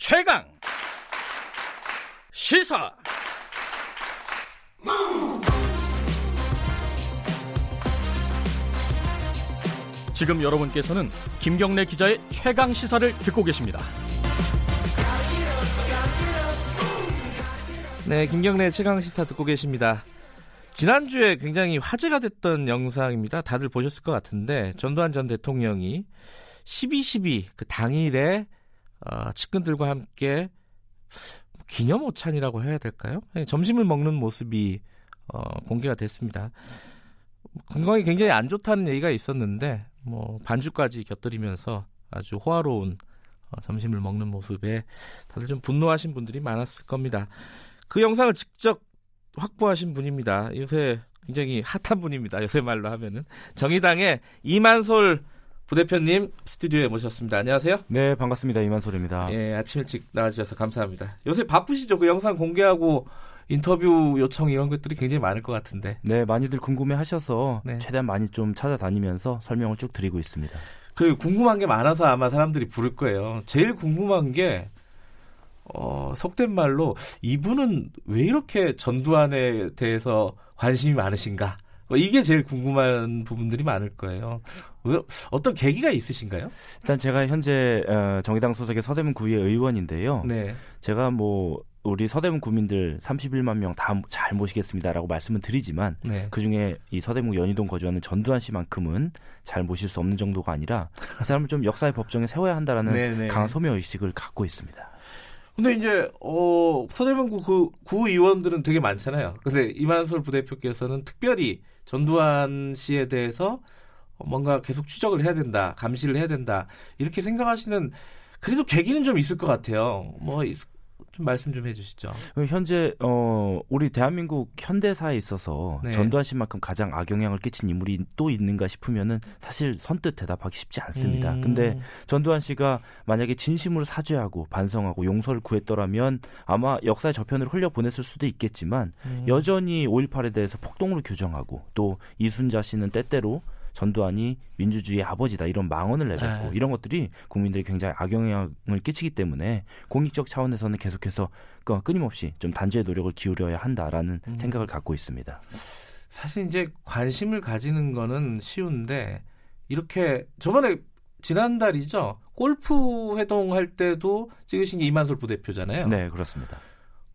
최강 시사 지금 여러분께서는 김경래 기자의 최강 시사를 듣고 계십니다. 네, 김경래 최강 시사 듣고 계십니다. 지난주에 굉장히 화제가 됐던 영상입니다. 다들 보셨을 것 같은데 전두환 전 대통령이 12.12 그 당일에 어, 측근들과 함께 기념 오찬이라고 해야 될까요? 네, 점심을 먹는 모습이 어, 공개가 됐습니다. 건강이 굉장히 안 좋다는 얘기가 있었는데 뭐 반주까지 곁들이면서 아주 호화로운 어, 점심을 먹는 모습에 다들 좀 분노하신 분들이 많았을 겁니다. 그 영상을 직접 확보하신 분입니다. 요새 굉장히 핫한 분입니다. 요새 말로 하면은 정의당의 이만솔 부대표님 스튜디오에 모셨습니다. 안녕하세요. 네, 반갑습니다. 이만솔입니다. 예, 아침 일찍 나와주셔서 감사합니다. 요새 바쁘시죠? 그 영상 공개하고 인터뷰 요청 이런 것들이 굉장히 많을 것 같은데. 네, 많이들 궁금해 하셔서 네. 최대한 많이 좀 찾아다니면서 설명을 쭉 드리고 있습니다. 그 궁금한 게 많아서 아마 사람들이 부를 거예요. 제일 궁금한 게 어, 속된 말로 이분은 왜 이렇게 전두환에 대해서 관심이 많으신가? 뭐 이게 제일 궁금한 부분들이 많을 거예요. 어떤 계기가 있으신가요? 일단 제가 현재 어, 정의당 소속의 서대문 구의 의원인데요. 네. 제가 뭐 우리 서대문 구민들 31만 명 다 잘 모시겠습니다라고 말씀을 드리지만 네. 그 중에 이 서대문 연희동 거주하는 전두환 씨만큼은 잘 모실 수 없는 정도가 아니라 그 사람을 좀 역사의 법정에 세워야 한다라는 네네. 네. 강한 소명 의식을 갖고 있습니다. 근데 이제 어 서대문구 그 구의원들은 되게 많잖아요. 근데 이만솔 부대표께서는 특별히 전두환 씨에 대해서 뭔가 계속 추적을 해야 된다, 감시를 해야 된다 이렇게 생각하시는 그래도 계기는 좀 있을 것 같아요. 뭐 좀 말씀 좀 해주시죠. 현재 어 우리 대한민국 현대사에 있어서 네. 전두환 씨만큼 가장 악영향을 끼친 인물이 또 있는가 싶으면은 사실 선뜻 대답하기 쉽지 않습니다. 음. 근데 전두환 씨가 만약에 진심으로 사죄하고 반성하고 용서를 구했더라면 아마 역사의 저편을 흘려 보냈을 수도 있겠지만 음. 여전히 5.18에 대해서 폭동으로 규정하고 또 이순자 씨는 때때로 전두환이 민주주의의 아버지다 이런 망언을 내뱉고 네. 이런 것들이 국민들이 굉장히 악영향을 끼치기 때문에 공익적 차원에서는 계속해서 끊임없이 좀 단죄의 노력을 기울여야 한다라는 음. 생각을 갖고 있습니다. 사실 이제 관심을 가지는 거는 쉬운데 이렇게 저번에 지난달이죠 골프 회동할 때도 찍으신 게 이만솔 부대표잖아요. 네 그렇습니다.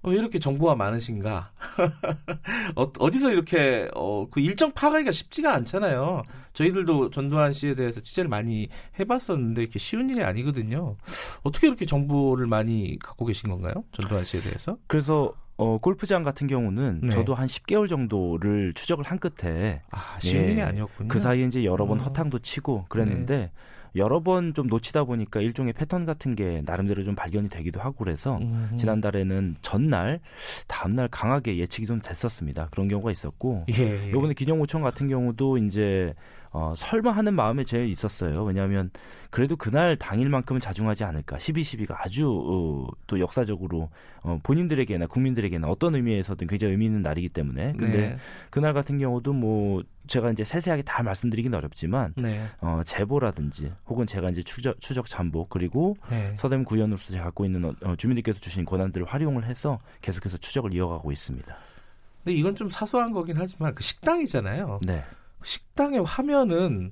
어, 왜 이렇게 정보가 많으신가? 어, 디서 이렇게 어, 그 일정 파악하기가 쉽지가 않잖아요. 저희들도 전두환 씨에 대해서 취재를 많이 해봤었는데 이렇게 쉬운 일이 아니거든요. 어떻게 이렇게 정보를 많이 갖고 계신 건가요? 전두환 씨에 대해서? 그래서 어, 골프장 같은 경우는 네. 저도 한 10개월 정도를 추적을 한 끝에 아, 쉬운 예, 일이 아니었군요. 그 사이에 이제 여러 번 어. 허탕도 치고 그랬는데 네. 여러 번 좀 놓치다 보니까 일종의 패턴 같은 게 나름대로 좀 발견이 되기도 하고 그래서 음흠. 지난달에는 전날 다음날 강하게 예측이 좀 됐었습니다. 그런 경우가 있었고 예, 예. 이번에 기념호청 같은 경우도 이제 어, 설마 하는 마음에 제일 있었어요. 왜냐하면 그래도 그날 당일만큼은 자중하지 않을까. 12.12가 아주 어, 또 역사적으로 어, 본인들에게나 국민들에게나 어떤 의미에서든 굉장히 의미 있는 날이기 때문에. 근데 네. 그날 같은 경우도 뭐 제가 이제 세세하게 다 말씀드리긴 어렵지만 네. 어, 제보라든지 혹은 제가 이제 추적, 추적 잠복 그리고 네. 서대문 구현으로서 제가 갖고 있는 어, 주민들께서 주신 권한들을 활용을 해서 계속해서 추적을 이어가고 있습니다. 근데 이건 좀 사소한 거긴 하지만 그 식당이잖아요. 네. 식당의 화면은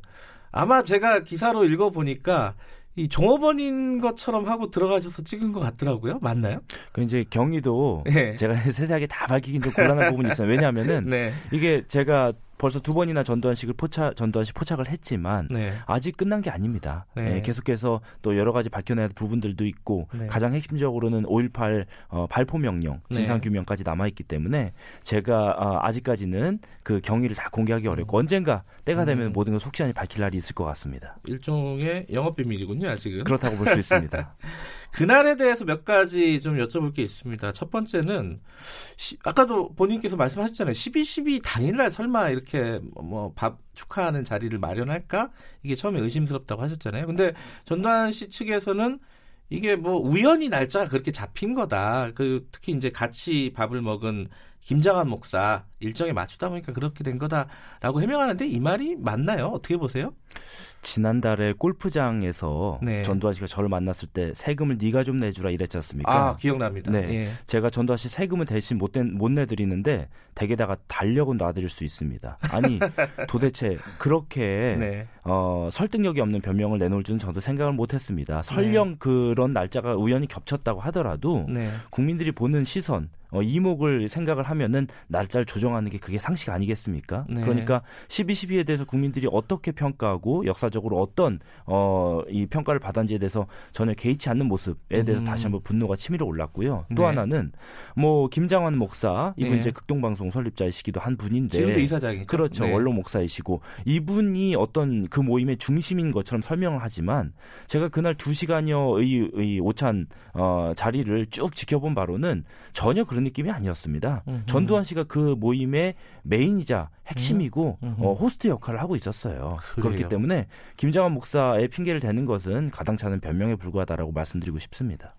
아마 제가 기사로 읽어보니까 이 종업원인 것처럼 하고 들어가셔서 찍은 것 같더라고요. 맞나요? 그 이제 경위도 네. 제가 세세하게 다 밝히긴 좀 곤란한 부분이 있어요. 왜냐하면은 네. 이게 제가 벌써 두 번이나 전두환식을 포착 전두환식 포착을 했지만 네. 아직 끝난 게 아닙니다. 네. 네, 계속해서 또 여러 가지 밝혀내야 할 부분들도 있고 네. 가장 핵심적으로는 5.18 어, 발포 명령 네. 진상 규명까지 남아 있기 때문에 제가 어, 아직까지는 그 경위를 다 공개하기 어렵고 음. 언젠가 때가 되면 음. 모든 걸 속시원히 밝힐 날이 있을 것 같습니다. 일종의 영업 비밀이군요, 아직은. 그렇다고 볼 수 있습니다. 그날에 대해서 몇 가지 좀 여쭤볼 게 있습니다. 첫 번째는 시, 아까도 본인께서 말씀하셨잖아요. 12.12 당일날 설마 이렇게 뭐 밥 축하하는 자리를 마련할까? 이게 처음에 의심스럽다고 하셨잖아요. 근데 전두환 씨 측에서는 이게 뭐 우연히 날짜가 그렇게 잡힌 거다. 그 특히 이제 같이 밥을 먹은 김장한 목사 일정에 맞추다 보니까 그렇게 된 거다라고 해명하는데 이 말이 맞나요? 어떻게 보세요? 지난달에 골프장에서 네. 전두환 씨가 저를 만났을 때 세금을 네가 좀 내주라 이랬지 않습니까? 아 기억납니다. 네. 예. 제가 전두환 씨 세금은 대신 못, 내, 못 내드리는데 댁에다가 달력은 놔드릴 수 있습니다. 아니 도대체 그렇게 네. 어, 설득력이 없는 변명을 내놓을 줄은 저도 생각을 못했습니다. 설령 그런 날짜가 우연히 겹쳤다고 하더라도 네. 국민들이 보는 시선 어, 이목을 생각을 하면은 날짜를 조정하는 게 그게 상식 아니겠습니까? 네. 그러니까 12.12에 대해서 국민들이 어떻게 평가하고 역사적으로 어떤 어, 이 평가를 받았는지에 대해서 전혀 개의치 않는 모습에 대해서 음. 다시 한번 분노가 치밀어 올랐고요. 또 네. 하나는 뭐 김장환 목사 이분 네. 이제 극동방송 설립자이시기도 한 분인데 지금도 이사장이죠. 그렇죠. 네. 원로 목사이시고 이분이 어떤 그 모임의 중심인 것처럼 설명을 하지만 제가 그날 두 시간여의 의 오찬 어, 자리를 쭉 지켜본 바로는 전혀 그런 느낌이 아니었습니다. 음흠. 전두환 씨가 그 모임의 메인이자 핵심이고 음, 음흠. 어, 호스트 역할을 하고 있었어요. 그래요? 그렇기 때문에 김장환 목사의 핑계를 대는 것은 가당찮은 변명에 불과하다라고 말씀드리고 싶습니다.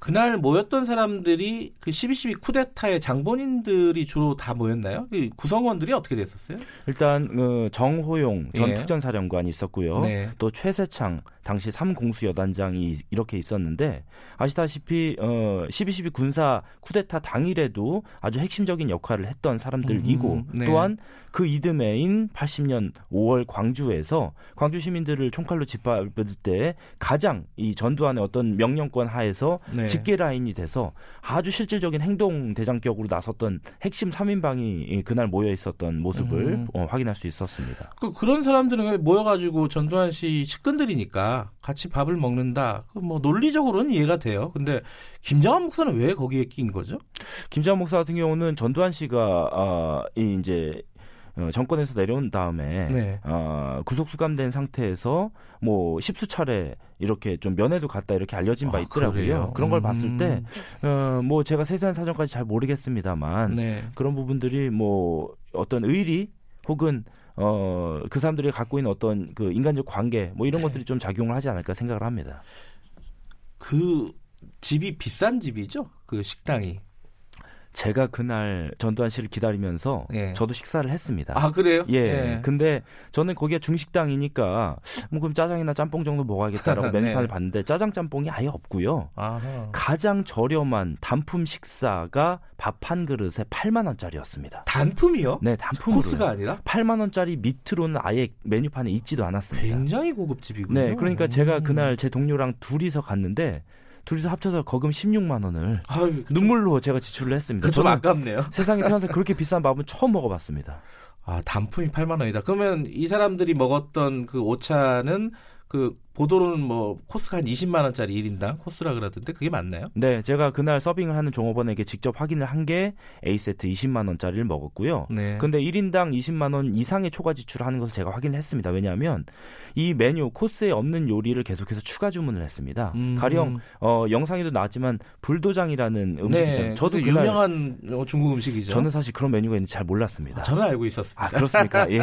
그날 모였던 사람들이 그 12.12 쿠데타의 장본인들이 주로 다 모였나요? 그 구성원들이 어떻게 됐었어요? 일단 어, 정호용 전 예. 특전사령관이 있었고요. 네. 또 최세창 당시 삼공수 여단장이 이렇게 있었는데 아시다시피 어 12.12 군사 쿠데타 당일에도 아주 핵심적인 역할을 했던 사람들이고 음, 네. 또한 그 이듬해인 80년 5월 광주에서 광주 시민들을 총칼로 짓밟을 때 가장 이 전두환의 어떤 명령권 하에서 네. 직계 라인이 돼서 아주 실질적인 행동 대장격으로 나섰던 핵심 3인방이 그날 모여 있었던 모습을 음. 어, 확인할 수 있었습니다. 그, 그런 사람들은 왜 모여가지고 전두환 씨 식근들이니까 같이 밥을 먹는다. 그뭐 논리적으로는 이해가 돼요. 근데 김장한 목사는 왜 거기에 낀 거죠? 김재환 목사 같은 경우는 전두환 씨가 아, 이 이제 어, 정권에서 내려온 다음에 네. 어, 구속 수감된 상태에서 뭐 십수 차례 이렇게 좀 면회도 갔다 이렇게 알려진 바 아, 있더라고요. 그래요? 그런 걸 음. 봤을 때 어, 뭐 제가 세세한 사정까지 잘 모르겠습니다만 네. 그런 부분들이 뭐 어떤 의리 혹은 어, 그 사람들이 갖고 있는 어떤 그 인간적 관계 뭐 이런 네. 것들이 좀 작용을 하지 않을까 생각을 합니다. 그 집이 비싼 집이죠? 그 식당이. 제가 그날 전두환 씨를 기다리면서 예. 저도 식사를 했습니다. 아, 그래요? 예. 근데 저는 거기가 중식당이니까 뭐 그럼 짜장이나 짬뽕 정도 먹어야겠다라고 네. 메뉴판을 봤는데 짜장 짬뽕이 아예 없고요. 아하. 가장 저렴한 단품 식사가 밥 한 그릇에 8만 원짜리였습니다. 단품이요? 네, 단품으로 코스가 아니라? 8만 원짜리 밑으로는 아예 메뉴판에 있지도 않았습니다. 굉장히 고급 집이군요. 네, 그러니까 제가 음. 그날 제 동료랑 둘이서 갔는데 둘이서 합쳐서 거금 16만 원을 아유, 그 눈물로 제가 지출을 했습니다. 좀 저는 아깝네요. 세상에 태어나서 그렇게 비싼 밥은 처음 먹어봤습니다. 아, 단품이 8만 원이다. 그러면 이 사람들이 먹었던 그 오차는 그 보도로는 뭐 코스가 한 20만 원짜리 1인당 코스라 그러던데 그게 맞나요? 네, 제가 그날 서빙을 하는 종업원에게 직접 확인을 한 게 A 세트 20만 원짜리를 먹었고요. 네. 근데 1인당 20만 원 이상의 초과 지출을 하는 것을 제가 확인을 했습니다. 왜냐하면 이 메뉴 코스에 없는 요리를 계속해서 추가 주문을 했습니다. 음. 가령 어, 영상에도 나왔지만 불도장이라는 음식이죠. 네, 저도 그날 유명한 어, 중국 음식이죠. 저는 사실 그런 메뉴가 있는지 잘 몰랐습니다. 아, 저는 알고 있었습니다. 아, 그렇습니까? 예.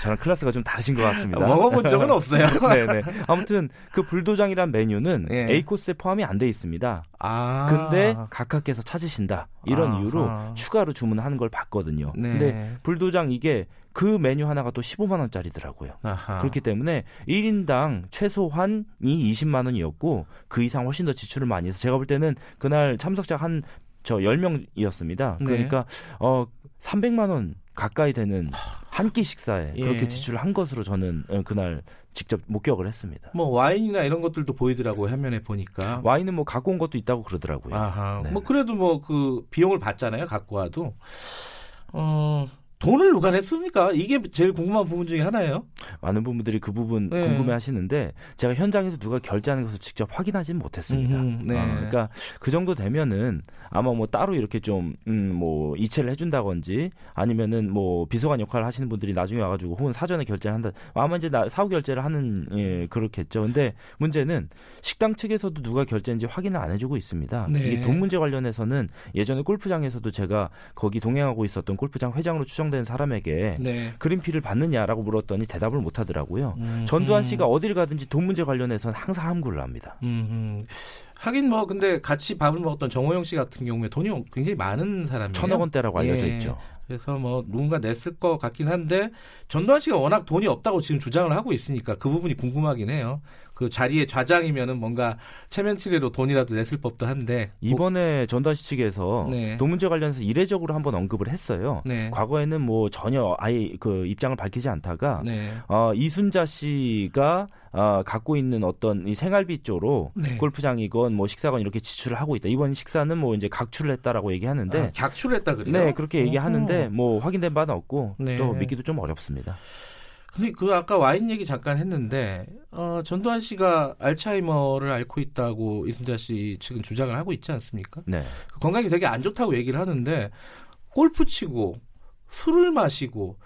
저랑 클래스가 좀 다르신 것 같습니다. 먹어본 적은 없어요. 네 네. 아무튼 그 불도장이란 메뉴는 예. A 코스에 포함이 안 돼 있습니다. 아. 근데 각하께서 찾으신다 이런 아하. 이유로 추가로 주문하는 걸 봤거든요. 네. 근데 불도장 이게 그 메뉴 하나가 또 15만 원짜리더라고요. 아하. 그렇기 때문에 1인당 최소한이 20만 원이었고 그 이상 훨씬 더 지출을 많이 해서 제가 볼 때는 그날 참석자 한 저 10명이었습니다. 네. 그러니까 어 300만 원 가까이 되는 한 끼 식사에 예. 그렇게 지출을 한 것으로 저는 어, 그날 직접 목격을 했습니다. 뭐 와인이나 이런 것들도 보이더라고요 화면에 보니까. 와인은 뭐 갖고 온 것도 있다고 그러더라고요. 아하. 네. 뭐 그래도 뭐 그 비용을 받잖아요. 갖고 와도. 어, 돈을 누가 냈습니까? 이게 제일 궁금한 부분 중에 하나예요. 많은 분들이 그 부분 네. 궁금해 하시는데 제가 현장에서 누가 결제하는 것을 직접 확인하지는 못했습니다. 음흠, 네. 어, 그러니까 그 정도 되면은 아마 뭐 따로 이렇게 좀뭐 이체를 해준다든지 아니면은 뭐 비서관 역할을 하시는 분들이 나중에 와가지고 혹은 사전에 결제를 한다. 아마 이제 나, 사후 결제를 하는 예 그렇겠죠. 근데 문제는 식당 측에서도 누가 결제인지 확인을 안 해주고 있습니다. 네. 이게 돈 문제 관련해서는 예전에 골프장에서도 제가 거기 동행하고 있었던 골프장 회장으로 추정 특정된 사람에게 네. 그린피를 받느냐라고 물었더니 대답을 못 하더라고요. 음, 전두환 음. 씨가 어딜 가든지 돈 문제 관련해서는 항상 함구를 합니다. 음, 음. 하긴 뭐 근데 같이 밥을 먹었던 정호영 씨 같은 경우에 돈이 굉장히 많은 사람이에요. 천억 원대라고 알려져 예. 있죠. 그래서 뭐 누군가 냈을 것 같긴 한데 전두환 씨가 워낙 돈이 없다고 지금 주장을 하고 있으니까 그 부분이 궁금하긴 해요. 그 자리에 좌장이면은 뭔가 체면 치레로 돈이라도 냈을 법도 한데 이번에 전두환 씨 측에서 네. 돈 문제 관련해서 이례적으로 한번 언급을 했어요. 네. 과거에는 뭐 전혀 아예 그 입장을 밝히지 않다가 네. 어, 이순자 씨가 어, 갖고 있는 어떤 이 생활비 쪽으로 네. 골프장이건 뭐 식사건 이렇게 지출을 하고 있다. 이번 식사는 뭐 이제 각출을 했다라고 얘기하는데 아, 객출을 했다 그래요? 네 그렇게 얘기하는데 뭐 확인된 바는 없고 네. 또 믿기도 좀 어렵습니다. 근데 그 아까 와인 얘기 잠깐 했는데 어, 전두환 씨가 알츠하이머를 앓고 있다고 이순자 씨 측은 주장을 하고 있지 않습니까? 네. 그 건강이 되게 안 좋다고 얘기를 하는데 골프 치고 술을 마시고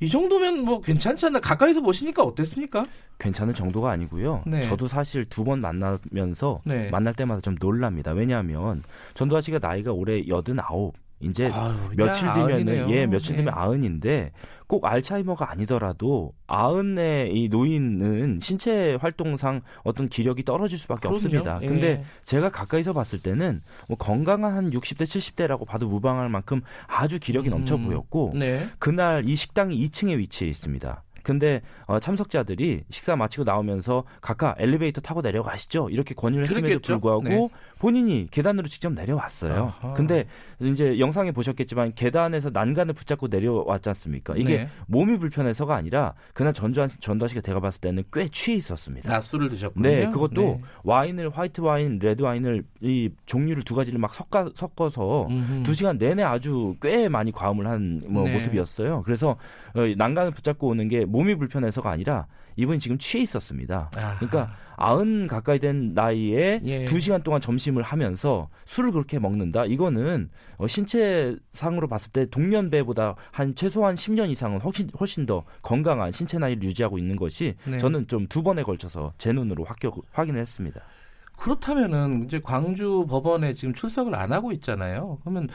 이 정도면 뭐 괜찮지 않나 가까이서 보시니까 어땠습니까? 괜찮은 정도가 아니고요. 네. 저도 사실 두 번 만나면서 네. 만날 때마다 좀 놀랍니다. 왜냐하면 전두환 씨가 나이가 올해 여든 아홉. 이제 아유, 며칠 야, 뒤면은. 예 며칠 뒤면 네. 아흔인데 꼭 알츠하이머가 아니더라도 아흔의 이 노인은 신체 활동상 어떤 기력이 떨어질 수밖에 그럼요. 없습니다. 예. 근데 제가 가까이서 봤을 때는 뭐 건강한 한 60대 70대라고 봐도 무방할 만큼 아주 기력이 넘쳐 음, 보였고 네. 그날 이 식당이 2층에 위치해 있습니다. 근데 어, 참석자들이 식사 마치고 나오면서 각각 엘리베이터 타고 내려가시죠 이렇게 권유를 했음에도. 불구하고 네. 본인이 계단으로 직접 내려왔어요. 아하. 근데 이제 영상에 보셨겠지만 계단에서 난간을 붙잡고 내려왔지 않습니까? 이게 네. 몸이 불편해서가 아니라 그날 전두환 전두환 씨가 제가 봤을 때는 꽤 취해 있었습니다. 낮술을 드셨군요. 네, 그것도 네. 와인을 화이트 와인, 레드 와인을 이 종류를 두 가지를 막 섞어 섞어서 음흠. 두 시간 내내 아주 꽤 많이 과음을 한뭐 네. 모습이었어요. 그래서 어, 난간을 붙잡고 오는 게 몸이 불편해서가 아니라 이분이 지금 취해 있었습니다. 아하. 그러니까 아흔 가까이 된 나이에 예. 두 시간 동안 점심을 하면서 술을 그렇게 먹는다. 이거는 어, 신체상으로 봤을 때 동년배보다 한 최소한 10년 이상은 훨씬 훨씬 더 건강한 신체 나이를 유지하고 있는 것이 네. 저는 좀 두 번에 걸쳐서 제 눈으로 확격, 확인을 했습니다. 그렇다면은 이제 광주 법원에 지금 출석을 안 하고 있잖아요. 그러면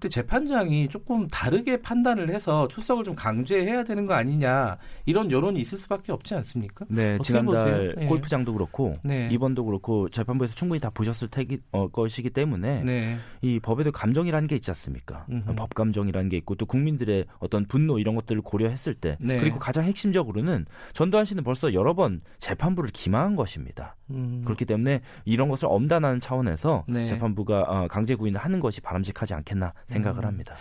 그때 재판장이 조금 다르게 판단을 해서 출석을 좀 강제해야 되는 거 아니냐 이런 여론이 있을 수밖에 없지 않습니까? 네, 지난달 보세요? 예. 골프장도 그렇고 네. 이번도 그렇고 재판부에서 충분히 다 보셨을 테기, 어, 것이기 때문에 네. 이 법에도 감정이라는 게 있지 않습니까? 음흠. 법 감정이라는 게 있고 또 국민들의 어떤 분노 이런 것들을 고려했을 때 네. 그리고 가장 핵심적으로는 전두환 씨는 벌써 여러 번 재판부를 기망한 것입니다. 음. 그렇기 때문에 이런 것을 엄단하는 차원에서 네. 재판부가 어, 강제 구인을 하는 것이 바람직하지 않겠나 생각을 음. 합니다.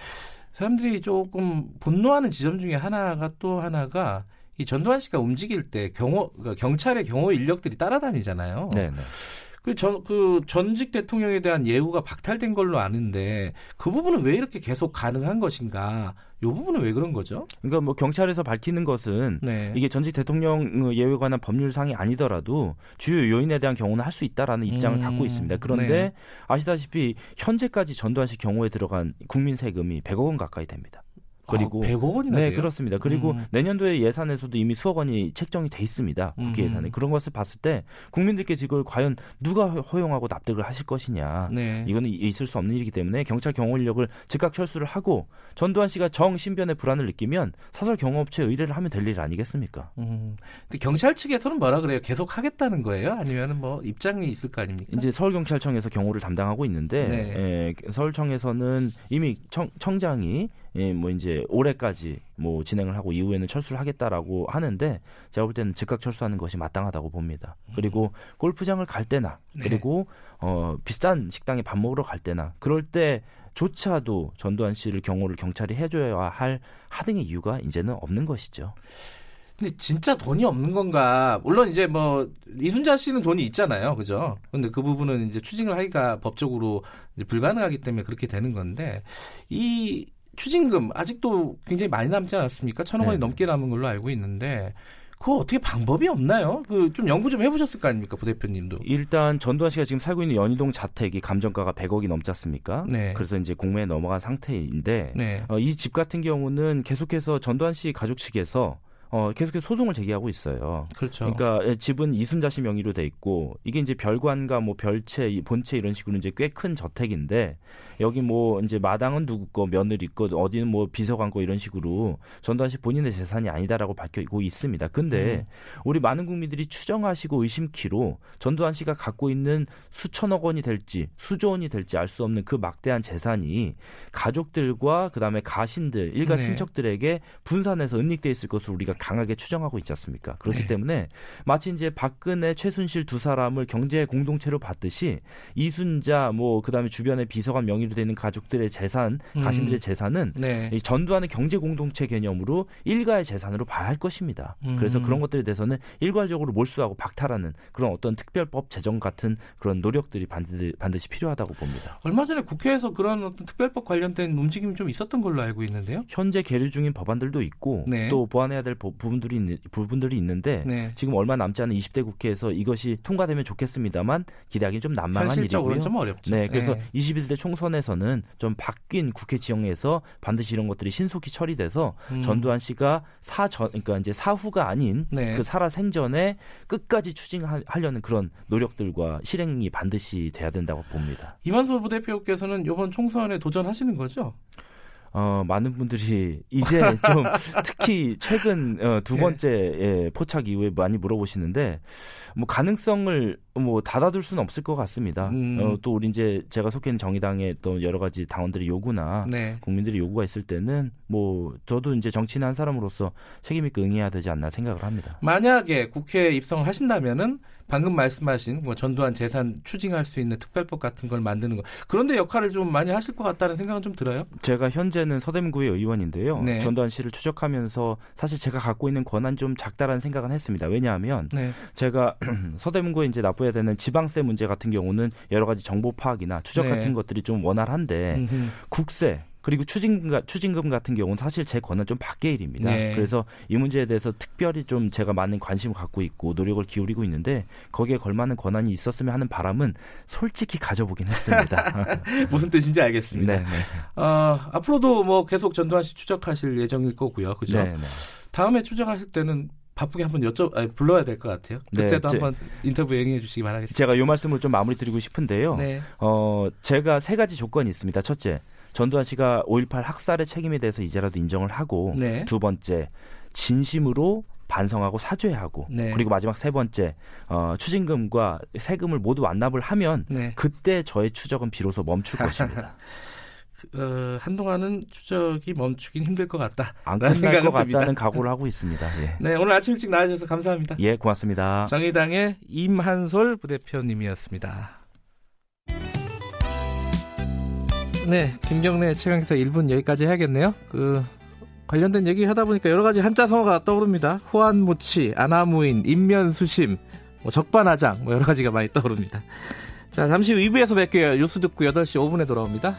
사람들이 조금 분노하는 지점 중에 하나가 또 하나가 이 전두환 씨가 움직일 때 경호 그러니까 경찰의 경호 인력들이 따라다니잖아요. 네, 네. 그 전, 그 전직 대통령에 대한 예우가 박탈된 걸로 아는데 그 부분은 왜 이렇게 계속 가능한 것인가? 이 부분은 왜 그런 거죠? 그러니까 뭐 경찰에서 밝히는 것은 네. 이게 전직 대통령 예외에 관한 법률상이 아니더라도 주요 요인에 대한 경우는 할 수 있다라는 입장을 음, 갖고 있습니다. 그런데 네. 아시다시피 현재까지 전두환 씨 경호에 들어간 국민 세금이 100억 원 가까이 됩니다. 그리고 아, 100억 원이나 네, 돼요? 그렇습니다. 그리고 음. 내년도에 예산에서도 이미 수억 원이 책정이 돼 있습니다. 국회 음. 예산에. 그런 것을 봤을 때 국민들께서 이걸 과연 누가 허- 허용하고 납득을 하실 것이냐. 네. 이거는 이- 있을 수 없는 일이기 때문에 경찰 경호 인력을 즉각 철수를 하고 전두환 씨가 정 신변의 불안을 느끼면 사설 경호업체에 의뢰를 하면 될 일 아니겠습니까? 음. 근데 경찰 측에서는 뭐라 그래요? 계속 하겠다는 거예요? 아니면 뭐 입장이 있을 거 아닙니까? 이제 서울 경찰청에서 경호를 담당하고 있는데 네. 예, 서울청에서는 이미 청, 청장이 예, 뭐 이제 올해까지 뭐 진행을 하고 이후에는 철수를 하겠다라고 하는데 제가 볼 때는 즉각 철수하는 것이 마땅하다고 봅니다. 그리고 골프장을 갈 때나 네. 그리고 어 비싼 식당에 밥 먹으러 갈 때나 그럴 때 조차도 전두환 씨를 경호를 경찰이 해줘야 할 하등의 이유가 이제는 없는 것이죠. 근데 진짜 돈이 없는 건가? 물론 이제 뭐 이순자 씨는 돈이 있잖아요, 그죠? 근데 그 부분은 이제 추징을 하기가 법적으로 불가능하기 때문에 그렇게 되는 건데 이 추징금 아직도 굉장히 많이 남지 않았습니까? 천억 원이 네. 넘게 남은 걸로 알고 있는데 그거 어떻게 방법이 없나요? 그 좀 연구 좀 해보셨을 거 아닙니까, 부 대표님도? 일단 전두환 씨가 지금 살고 있는 연희동 자택이 감정가가 100억이 넘지 않습니까? 네. 그래서 이제 공매에 넘어간 상태인데 네. 어, 이 집 같은 경우는 계속해서 전두환 씨 가족 측에서 어, 계속해서 소송을 제기하고 있어요. 그렇죠. 그러니까 예, 집은 이순자 씨 명의로 돼 있고 이게 이제 별관과 뭐 별채, 본채 이런 식으로 이제 꽤 큰 저택인데 여기 뭐 이제 마당은 누구 거, 며느리 거, 어디는 뭐 비서관 거 이런 식으로 전두환 씨 본인의 재산이 아니다라고 밝히고 있습니다. 근데 음. 우리 많은 국민들이 추정하시고 의심키로 전두환 씨가 갖고 있는 수천억 원이 될지 수조 원이 될지 알 수 없는 그 막대한 재산이 가족들과 그다음에 가신들, 일가 네. 친척들에게 분산해서 은닉돼 있을 것으로 우리가 강하게 추정하고 있지 않습니까? 그렇기 네. 때문에 마치 이제 박근혜, 최순실 두 사람을 경제 공동체로 봤듯이 이순자 뭐 그다음에 주변의 비서관 명의 명의로 되는 가족들의 재산, 음. 가신들의 재산은 네. 전두환의 경제 공동체 개념으로 일가의 재산으로 봐야 할 것입니다. 음. 그래서 그런 것들에 대해서는 일괄적으로 몰수하고 박탈하는 그런 어떤 특별법 제정 같은 그런 노력들이 반드시, 반드시 필요하다고 봅니다. 얼마 전에 국회에서 그런 어떤 특별법 관련된 움직임이 좀 있었던 걸로 알고 있는데요. 현재 계류 중인 법안들도 있고 네. 또 보완해야 될 부분들이 있는, 부분들이 있는데 네. 지금 얼마 남지 않은 20대 국회에서 이것이 통과되면 좋겠습니다만 기대하기 좀 난망한 일이고요. 좀 어렵죠. 네, 그래서 네. 21대 총선에 부분에서는 좀 바뀐 국회 지형에서 반드시 이런 것들이 신속히 처리돼서 음. 전두환 씨가 사전 그러니까 이제 사후가 아닌 네. 그 살아 생전에 끝까지 추진하려는 그런 노력들과 실행이 반드시 돼야 된다고 봅니다. 이만솔 부대표께서는 이번 총선에 도전하시는 거죠? 어, 많은 분들이 이제 좀 특히 최근 어, 두 예. 번째 예, 포착 이후에 많이 물어보시는데 뭐 가능성을 뭐 닫아둘 수는 없을 것 같습니다. 음. 어, 또 우리 이제 제가 속해 있는 정의당의 또 여러 가지 당원들의 요구나 네. 국민들의 요구가 있을 때는 뭐 저도 이제 정치인 한 사람으로서 책임 있게 응해야 되지 않나 생각을 합니다. 만약에 국회에 입성을 하신다면은 방금 말씀하신 뭐 전두환 재산 추징할 수 있는 특별법 같은 걸 만드는 거 그런데 역할을 좀 많이 하실 것 같다는 생각은 좀 들어요. 제가 현재는 서대문구의 의원인데요. 네. 전두환 씨를 추적하면서 사실 제가 갖고 있는 권한 좀 작다라는 생각은 했습니다. 왜냐하면 네. 제가 서대문구에 이제 납부해 야 되는 지방세 문제 같은 경우는 여러 가지 정보 파악이나 추적 네. 같은 것들이 좀 원활한데 음흠. 국세 그리고 추징금, 추징금 같은 경우는 사실 제 권한 좀 밖의 일입니다. 네. 그래서 이 문제에 대해서 특별히 좀 제가 많은 관심을 갖고 있고 노력을 기울이고 있는데 거기에 걸맞는 권한이 있었으면 하는 바람은 솔직히 가져보긴 했습니다. 무슨 뜻인지 알겠습니다. 네, 네. 어, 앞으로도 뭐 계속 전두환 씨 추적하실 예정일 거고요. 그죠? 네, 네. 다음에 추적하실 때는 바쁘게 한번 여쭤 아니, 불러야 될 것 같아요. 네, 그때도 네, 한번 인터뷰 응해 주시기 바라겠습니다. 제가 이 말씀을 좀 마무리 드리고 싶은데요. 네. 어, 제가 세 가지 조건이 있습니다. 첫째, 전두환 씨가 5.18 학살의 책임에 대해서 이제라도 인정을 하고 네. 두 번째, 진심으로 반성하고 사죄하고 네. 그리고 마지막 세 번째 어, 추징금과 세금을 모두 완납을 하면 네. 그때 저의 추적은 비로소 멈출 것입니다. 어, 한동안은 추적이 멈추긴 힘들 것 같다. 안 끝날 것 같다는 각오를 하고 있습니다. 예. 네, 오늘 아침 일찍 나와주셔서 감사합니다. 예, 고맙습니다. 정의당의 임한솔 부대표님이었습니다. 네, 김경래 최강기사 1분 여기까지 해야겠네요. 그 관련된 얘기 하다 보니까 여러 가지 한자 성어가 떠오릅니다. 호환무치, 아나무인, 인면수심, 뭐 적반하장, 뭐 여러 가지가 많이 떠오릅니다. 자, 잠시 후 2부에서 뵐게요. 뉴스 듣고 8시 5분에 돌아옵니다.